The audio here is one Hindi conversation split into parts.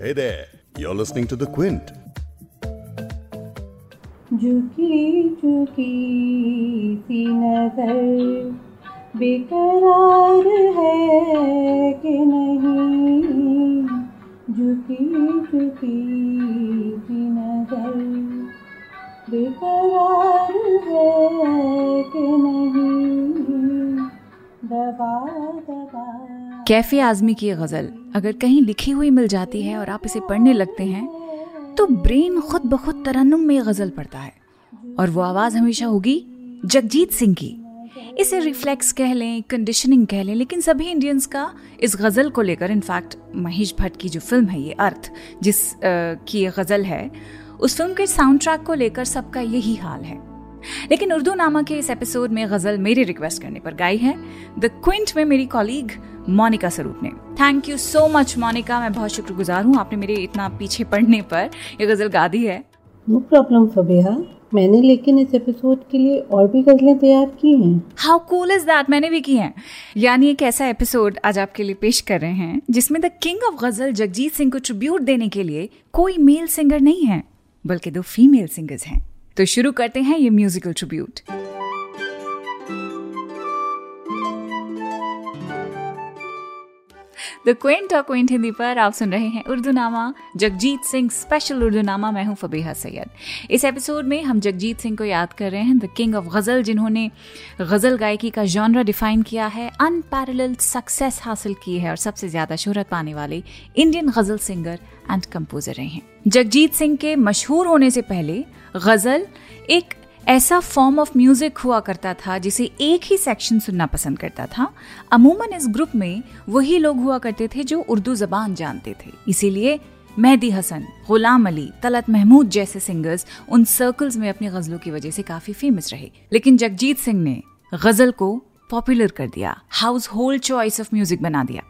Hey there, you're listening to The Quint. झुकी झुकी सी नज़र बेकरार है कि नहीं? झुकी झुकी सी नज़र बेकरार है कि नहीं? दबा दबा। कैफ़े आजमी की ये गज़ल। अगर कहीं लिखी हुई मिल जाती है और आप इसे पढ़ने लगते हैं तो ब्रेन खुद ब खुद तरन्नुम में गज़ल पढ़ता है। और वो आवाज़ हमेशा होगी जगजीत सिंह की। इसे रिफ्लेक्स कह लें कंडीशनिंग कह लें लेकिन सभी इंडियंस का इस गज़ल को लेकर इनफैक्ट महेश भट्ट की जो फ़िल्म है ये अर्थ जिस अ, की गज़ल है उस फ़िल्म के साउंड ट्रैक को लेकर सबका यही हाल है। लेकिन उर्दू नामा के इस एपिसोड में गज़ल मेरी रिक्वेस्ट करने पर गाई है। द क्विंट में मेरी कॉलीग मोनिका स्वरूप ने। Thank you so much Monika. मैं बहुत शुक्रगुजार हूँ आपने मेरे इतना पीछे पड़ने पर। ये गज़ल गा दी है। नो प्रॉब्लम फबेहा मैंने लेकिन इस एपिसोड के लिए और भी गजलें तैयार की हैं। हाउ कूल इज़ दैट मैंने भी की हैं। यानी एक ऐसा एपिसोड आज आपके लिए पेश कर रहे हैं जिसमें the king of ghazal Jagjit Singh को ट्रिब्यूट देने के लिए कोई मेल सिंगर नहीं है बल्कि दो फीमेल सिंगर्स हैं। तो शुरू करते हैं ये म्यूजिकल ट्रिब्यूट। द क्विंट और क्विंट हिंदी पर आप सुन रहे हैं उर्दू नामा जगजीत सिंह स्पेशल उर्दू नामा मैं हूँ फबीहा सैयद। इस एपिसोड में हम जगजीत सिंह को याद कर रहे हैं द किंग ऑफ़ गज़ल जिन्होंने गज़ल गायकी का जॉनरा डिफाइन किया है अनपैरेलल सक्सेस हासिल की है, और सबसे ज़्यादा शोहरत पाने वाले Indian ghazal singer and composer रहे हैं। जगजीत सिंह के मशहूर होने से पहले गज़ल एक ऐसा फॉर्म ऑफ़ म्यूज़िक हुआ करता था, जिसे एक ही सेक्शन सुनना पसंद करता था। अमूमन इस ग्रुप में वही लोग हुआ करते थे जो उर्दू जबान जानते थे। इसीलिए मेहदी हसन, गुलाम अली, तलत महमूद जैसे सिंगर्स उन सर्कल्स में अपनी गजलों की वजह से काफ़ी फ़ेमस रहे। लेकिन जगजीत सिंह ने गज़ल को पॉपुलर कर दिया household choice of music बना दिया।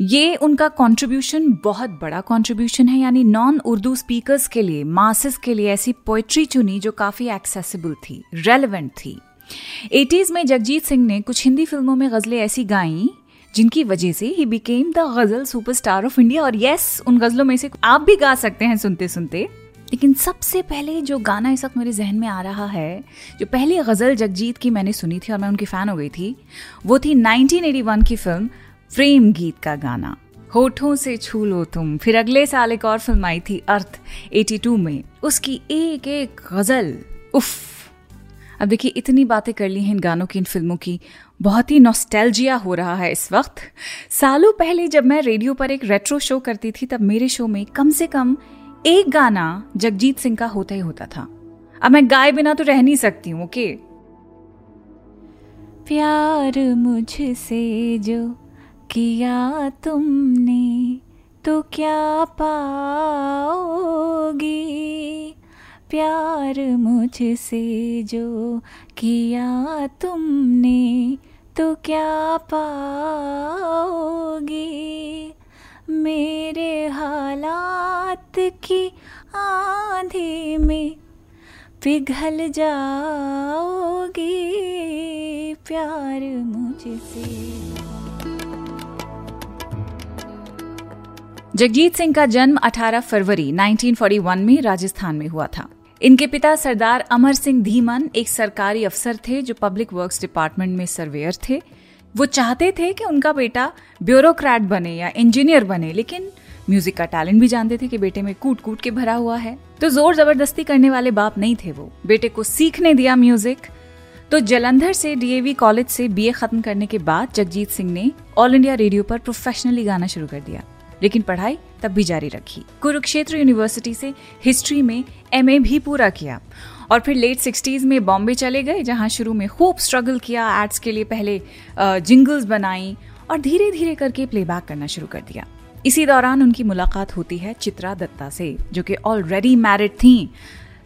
ये उनका कंट्रीब्यूशन बहुत बड़ा कंट्रीब्यूशन है, यानी नॉन उर्दू स्पीकर्स के लिए मासेस के लिए ऐसी पोइट्री चुनी जो काफ़ी एक्सेसिबल थी रेलेवेंट थी। एटीज में जगजीत सिंह ने कुछ हिंदी फ़िल्मों में गजलें ऐसी गाई, जिनकी वजह से ही became the ghazal superstar of India और यस उन गजलों में से आप भी गा सकते हैं सुनते सुनते लेकिन सबसे पहले जो गाना इस वक्त मेरे जहन में आ रहा है, जो पहली गज़ल जगजीत की मैंने सुनी थी और मैं उनकी फ़ैन हो गई थी, वो थी 1981 की फ़िल्म प्रेम गीत का गाना। होठों से छू लो तुम। फिर अगले साल एक और फ़िल्म आई थी, अर्थ 82 में। उसकी एक एक गज़ल। उफ! अब देखिए, इतनी बातें कर ली हैं इन गानों की, इन फ़िल्मों की। बहुत ही नॉस्टैल्जिया हो रहा है इस वक्त। सालों पहले जब मैं रेडियो पर एक रेट्रो शो करती थी, तब मेरे शो में कम से कम एक गाना जगजीत सिंह का होता ही होता था। अब मैं गाए बिना तो रह नहीं सकती हूँ, ओके? प्यार मुझसे जो किया तुमने तो क्या पाओगी? प्यार मुझसे जो किया तुमने तो क्या पाओगी? मेरे हालात की आंधी में पिघल जाओगी। प्यार मुझसे जगजीत सिंह का जन्म 18 फरवरी 1941 में राजस्थान में हुआ था। इनके पिता सरदार अमर सिंह धीमन एक सरकारी अफसर थे जो पब्लिक वर्क्स डिपार्टमेंट में सर्वेयर थे। वो चाहते थे कि उनका बेटा ब्यूरोक्रेट बने या इंजीनियर बने, लेकिन म्यूज़िक का टैलेंट भी जानते थे कि बेटे में कूट कूट के भरा हुआ है। तो ज़ोर ज़बरदस्ती करने वाले बाप नहीं थे वो। बेटे को सीखने दिया म्यूज़िक। तो जलंधर से डीएवी कॉलेज से बीए खत्म करने के बाद जगजीत सिंह ने ऑल इंडिया रेडियो पर प्रोफेशनली गाना शुरू कर दिया। लेकिन पढ़ाई तब भी जारी रखी। कुरुक्षेत्र यूनिवर्सिटी से हिस्ट्री में एमए भी पूरा किया और फिर लेट सिक्सटीज में बॉम्बे चले गए, जहाँ शुरू में खूब स्ट्रगल किया एड्स के लिए पहले जिंगल्स बनाई और धीरे धीरे करके प्लेबैक करना शुरू कर दिया। इसी दौरान उनकी मुलाकात होती है चित्रा दत्ता से, जो कि ऑलरेडी मैरिड थी।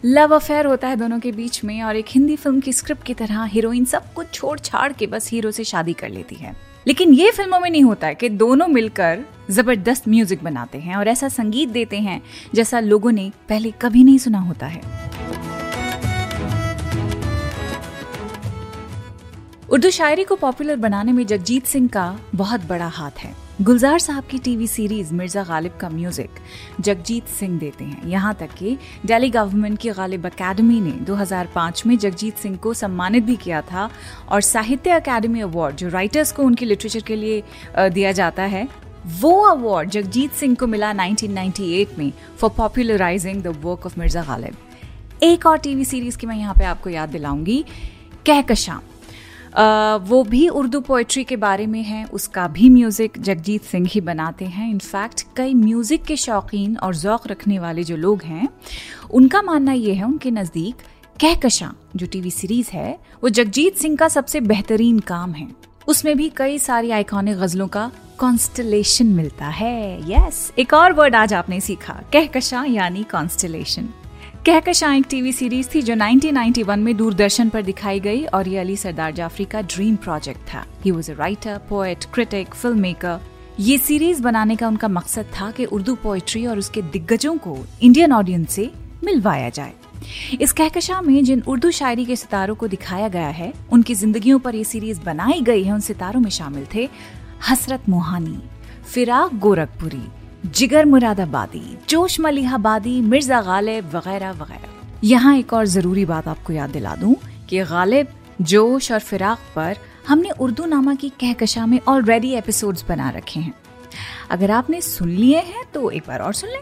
लव अफेयर होता है दोनों के बीच में और एक हिंदी फ़िल्म की स्क्रिप्ट की तरह हीरोइन सब कुछ छोड़ छाड़ के बस हीरो से शादी कर लेती है। लेकिन ये फ़िल्मों में नहीं होता है कि दोनों मिलकर ज़बरदस्त म्यूज़िक बनाते हैं और ऐसा संगीत देते हैं जैसा लोगों ने पहले कभी नहीं सुना होता है। उर्दू शायरी को पॉपुलर बनाने में जगजीत सिंह का बहुत बड़ा हाथ है। गुलजार साहब की टीवी सीरीज़ मिर्ज़ा गालिब का म्यूज़िक जगजीत सिंह देते हैं। यहाँ तक कि दिल्ली गवर्नमेंट की गालिब अकेडमी ने 2005 में जगजीत सिंह को सम्मानित भी किया था और साहित्य अकेडमी अवार्ड जो राइटर्स को उनकी लिटरेचर के लिए दिया जाता है, वो अवार्ड जगजीत सिंह को मिला 1998 में for popularising the work of Mirza Ghalib. एक और टीवी सीरीज़ की मैं यहाँ पे आपको याद दिलाऊँगी, कहकशां। वो भी उर्दू पोइट्री के बारे में है उसका भी म्यूज़िक जगजीत सिंह ही बनाते हैं। इनफैक्ट कई म्यूज़िक के शौकीन और जौक रखने वाले जो लोग हैं उनका मानना ये है उनके नज़दीक कहकशां जो टीवी सीरीज़ है वो जगजीत सिंह का सबसे बेहतरीन काम है। उसमें भी कई सारी आइकॉनिक गजलों का कॉन्स्टलेशन मिलता है। यस yes, एक और वर्ड आज आपने सीखा कहकशां यानी कॉन्स्टलेशन कहकशां एक टीवी सीरीज़ थी जो 1991 में दूरदर्शन पर दिखाई गई और ये अली सरदार जाफरी का ड्रीम प्रोजेक्ट था। He was a writer poet critic film maker ये सीरीज़ बनाने का उनका मकसद था कि उर्दू पोएट्री और उसके दिग्गजों को इंडियन ऑडियंस से मिलवाया जाए। इस कहकशा में जिन उर्दू शायरी के सितारों को दिखाया गया है, उनकी जिंदगियों पर यह सीरीज़ बनाई गई है, उन सितारों में शामिल थे हसरत मोहानी, फिराक गोरखपुरी जिगर मुरादाबादी जोश मलिहाबादी मिर्ज़ा गालिब वगैरह वगैरह। यहाँ एक और ज़रूरी बात आपको याद दिला दूँ कि गालिब, जोश और फिराक पर हमने उर्दू नामा की कहकशा में ऑलरेडी एपिसोड्स बना रखे हैं। अगर आपने सुन लिए हैं तो एक बार और सुन लें।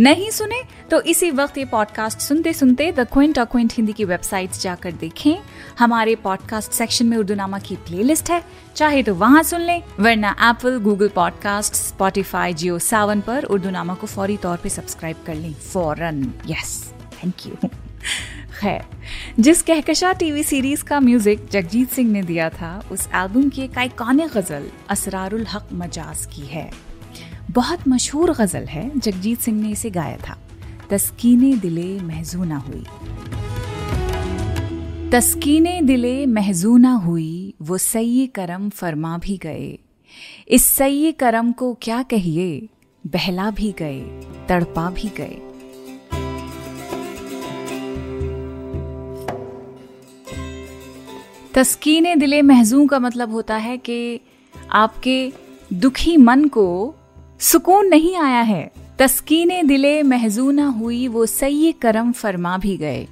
नहीं सुने तो इसी वक्त ये पॉडकास्ट सुनते सुनते द क्विंट और क्विंट हिंदी की वेबसाइट जाकर देखें। हमारे पॉडकास्ट सेक्शन में उर्दू नामा की प्लेलिस्ट है। चाहे तो वहाँ सुन लें, वरना Apple Google podcast Spotify Jio Saavn पर उर्दू नामा को फौरी तौर पर सब्सक्राइब कर लें। फॉरन। यस थैंक यू खैर, जिस कहकशा टीवी सीरीज़ का म्यूज़िक जगजीत सिंह ने दिया था, उस एल्बम की एक आइकॉनिक गज़ल, असरारुल हक मजाज की है। बहुत मशहूर गज़ल है, जगजीत सिंह ने इसे गाया था। तस्कीने दिले महजूना हुई। तस्कीने दिले महजूना हुई, वो सही करम फरमा भी गए। इस सही करम को क्या कहिए, बहला भी गए, तड़पा भी गए। तस्कीने दिले महजू का मतलब होता है कि आपके दुखी मन को सुकून नहीं आया है। तस्कीने दिले महजूना हुई, वो सही करम फरमा भी गए।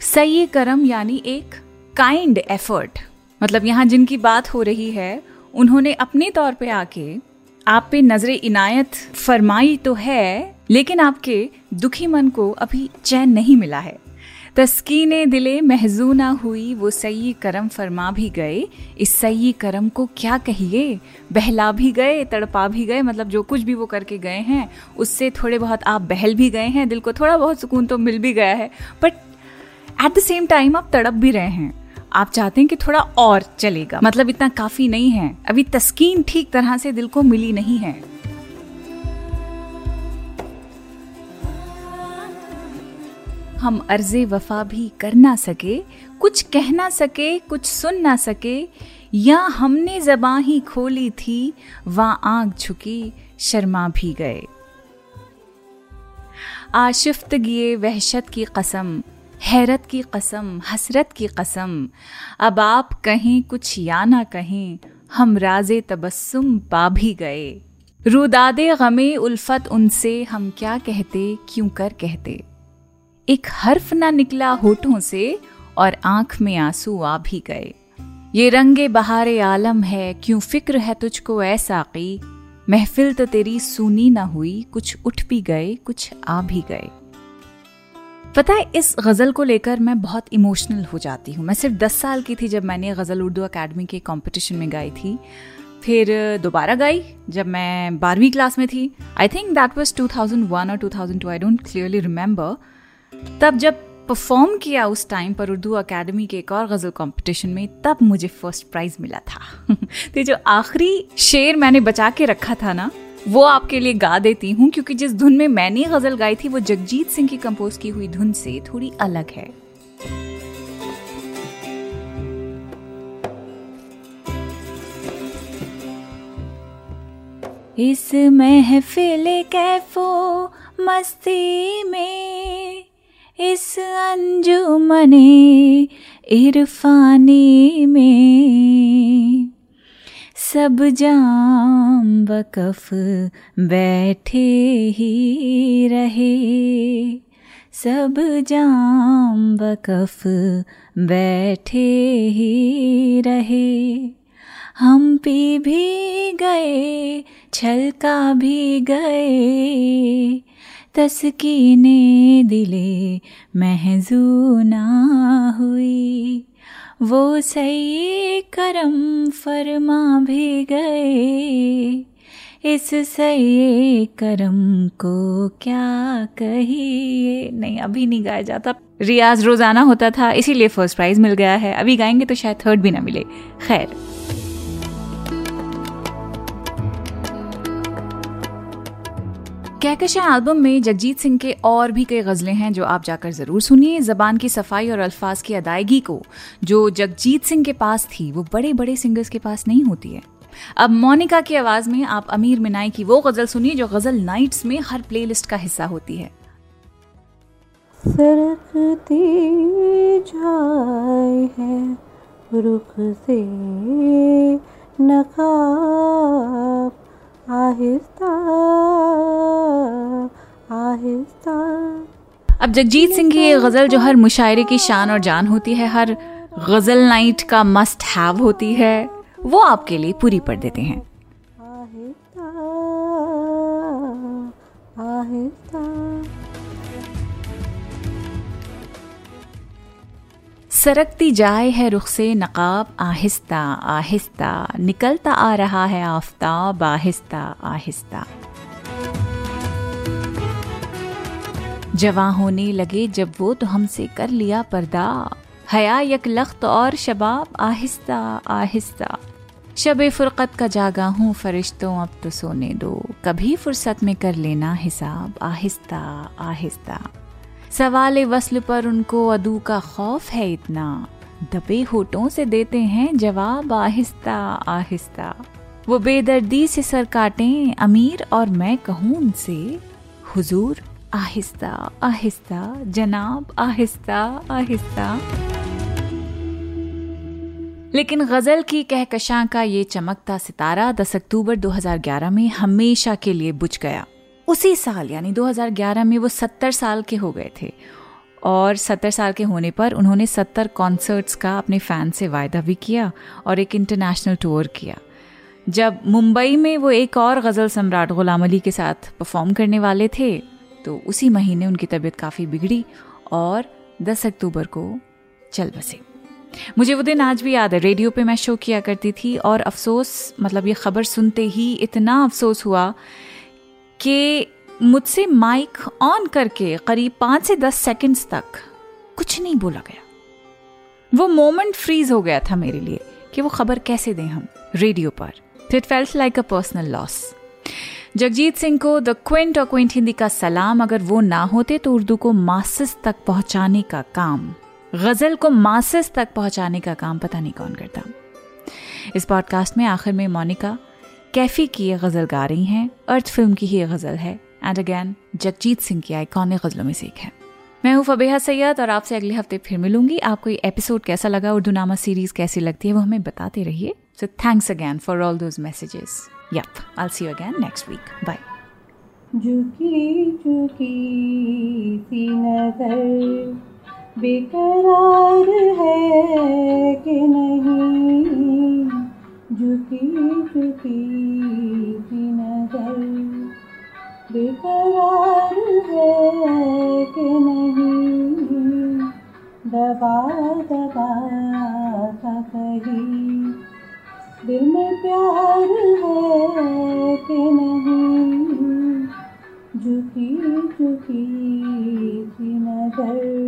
सही करम यानी एक काइंड एफर्ट मतलब यहाँ जिनकी बात हो रही है, उन्होंने अपने तौर पे आके आप पे नज़र इनायत फरमाई तो है, लेकिन आपके दुखी मन को अभी चैन नहीं मिला है। तस्कीने दिले महजूना हुई, वो सही करम फरमा भी गए। इस सही करम को क्या कहिए? बहला भी गए, तड़पा भी गए मतलब जो कुछ भी वो करके गए हैं, उससे थोड़े बहुत आप बहल भी गए हैं, दिल को थोड़ा बहुत सुकून तो मिल भी गया है but at the same time आप तड़प भी रहे हैं। आप चाहते हैं कि थोड़ा और चलेगा मतलब इतना काफ़ी नहीं है। अभी तस्कीन ठीक तरह से दिल को मिली नहीं है। हम अर्जे वफा भी कर ना सके, कुछ कह ना सके, कुछ सुन ना सके, या हमने जबां ही खोली थी वहाँ आग झुकी, शर्मा भी गए। आशिफ्तगी वहशत की कसम, हैरत की कसम, हसरत की कसम। अब आप कहें, कुछ या ना कहें, हम राजे तबस्सुम पा भी गए। रुदादे गमे उल्फत उनसे हम क्या कहते, क्यों कर कहते? एक हर्फ ना निकला होठों से और आँख में आँसू आ भी गए। ये रंगे बहारे आलम है, क्यों फ़िक्र है तुझको ऐसा की महफिल तो तेरी सुनी ना हुई, कुछ उठ भी गए, कुछ आ भी गए। पता है, इस गज़ल को लेकर मैं बहुत इमोशनल हो जाती हूँ। मैं सिर्फ़ दस साल की थी जब मैंने गज़ल उर्दू अकेडमी के कंपटीशन में गाई थी। फिर दोबारा गाई, जब मैं बारहवीं क्लास में थी। आई थिंक दैट वॉज़ 2001 और 2002 आई डोंट क्लियरली रिमेंबर तब जब परफॉर्म किया उस टाइम पर उर्दू अकेडमी के एक और गज़ल कंपटीशन में, तब मुझे फ़र्स्ट प्राइज मिला था। तो जो आखिरी शेर मैंने बचा के रखा था ना, वो आपके लिए गा देती हूँ, क्योंकि जिस धुन में मैंने गज़ल गाई थी, वो जगजीत सिंह की कंपोज की हुई धुन से थोड़ी अलग है। इस महफिल कैफो मस्ती में इस अंजुमने इरफानी में। सब जाम वकफ बैठे ही रहे। सब जाम वकफ बैठे ही रहे। हम पी भी गए, छलका भी गए। तस्कीने दिले महजूना हुई। वो सही करम फरमा भी गए। इस सही करम को क्या कहिए? नहीं, अभी नहीं गाया जाता। रियाज रोज़ाना होता था, इसीलिए फ़र्स्ट प्राइज मिल गया है। अभी गाएँगे तो शायद थर्ड भी ना मिले। खैर। कहकशा एल्बम में जगजीत सिंह के और भी कई गज़लें हैं जो आप जाकर ज़रूर सुनिए। ज़बान की सफ़ाई और अल्फाज की अदायगी को, जो जगजीत सिंह के पास थी, वो बड़े बड़े सिंगर्स के पास नहीं होती है। अब मोनिका की आवाज़ में आप अमीर मिनाई की वो गज़ल सुनिए, जो गज़ल नाइट्स में हर प्लेलिस्ट का हिस्सा होती है। सरकती जाए है, रुख से नकाब, आहिस्ता आहिस्ता। अब जगजीत सिंह की ये गज़ल जो हर मुशायरे की शान और जान होती है हर गज़ल नाइट का मस्ट हैव होती है वो आपके लिए पूरी पढ़ देते हैं। आहिस्ता आहिस्ता। सरकती जाए है रुख से नकाब आहिस्ता आहिस्ता। निकलता आ रहा है आफताब आहिस्ता आहिस्ता। जवां होने लगे, जब वो तो हमसे कर लिया पर्दा। हया यक लख्त और शबाब, आहिस्ता आहिस्ता। शब फुरकत का जागा हूँ, फरिश्तों, अब तो सोने दो। कभी फुर्सत में कर लेना हिसाब, आहिस्ता आहिस्ता। सवाल वसल पर उनको अदू का खौफ है इतना। दबे होठों से देते हैं जवाब, आहिस्ता आहिस्ता। वो बेदर्दी से सर काटें, अमीर और मैं कहूँ उनसे, हुजूर आहिस्ता आहिस्ता, जनाब, आहिस्ता आहिस्ता। लेकिन गज़ल की कहकशां का ये चमकता सितारा 10 अक्टूबर 2011 में हमेशा के लिए बुझ गया। उसी साल, यानी 2011 में वो 70 साल के हो गए थे। और 70 साल के होने पर उन्होंने 70 कॉन्सर्ट्स का अपने फ़ैन से वायदा भी किया और एक इंटरनेशनल टूर किया। जब मुंबई में वो एक और गज़ल सम्राट गुलाम अली के साथ परफॉर्म करने वाले थे तो उसी महीने उनकी तबीयत काफ़ी बिगड़ी और 10 अक्टूबर को चल बसे। मुझे वो दिन आज भी याद है। रेडियो पे मैं शो किया करती थी और अफसोस मतलब ये खबर सुनते ही इतना अफसोस हुआ कि मुझसे माइक ऑन करके करीब पाँच से दस सेकंड्स तक कुछ नहीं बोला गया। वो मोमेंट फ्रीज हो गया था मेरे लिए कि वो खबर कैसे दें हम रेडियो पर। It felt like a personal loss Jagjit Singh को द क्विंट और क्विंट हिंदी का सलाम, अगर वो ना होते तो उर्दू को मासिस तक पहुँचाने का काम, गज़ल को मासिस तक पहुँचाने का काम, पता नहीं कौन करता। इस पॉडकास्ट में आखिर में मोनिका, कैफी की ये गज़ल गा रही हैं, अर्थ फ़िल्म की ही गज़ल है एंड अगेन जगजीत सिंह की आइकॉनिक गजलों में से एक है। मैं हूँ फबेहा सैयद और आपसे अगले हफ़्ते फिर मिलूँगी। आपको ये एपिसोड कैसा लगा, उर्दू नामा सीरीज़ कैसी लगती है, वो हमें बताते रहिए। So thanks again for all those messages Yep, I'll see you again next week. Bye. झुकी झुकी सी नज़र बेकरार है कि नहीं झुकी झुकी सी नज़र बेकरार है कि नहीं दबा दबा सा कहीं दिल में प्यार है कि नहीं? झुकी झुकी की नज़र।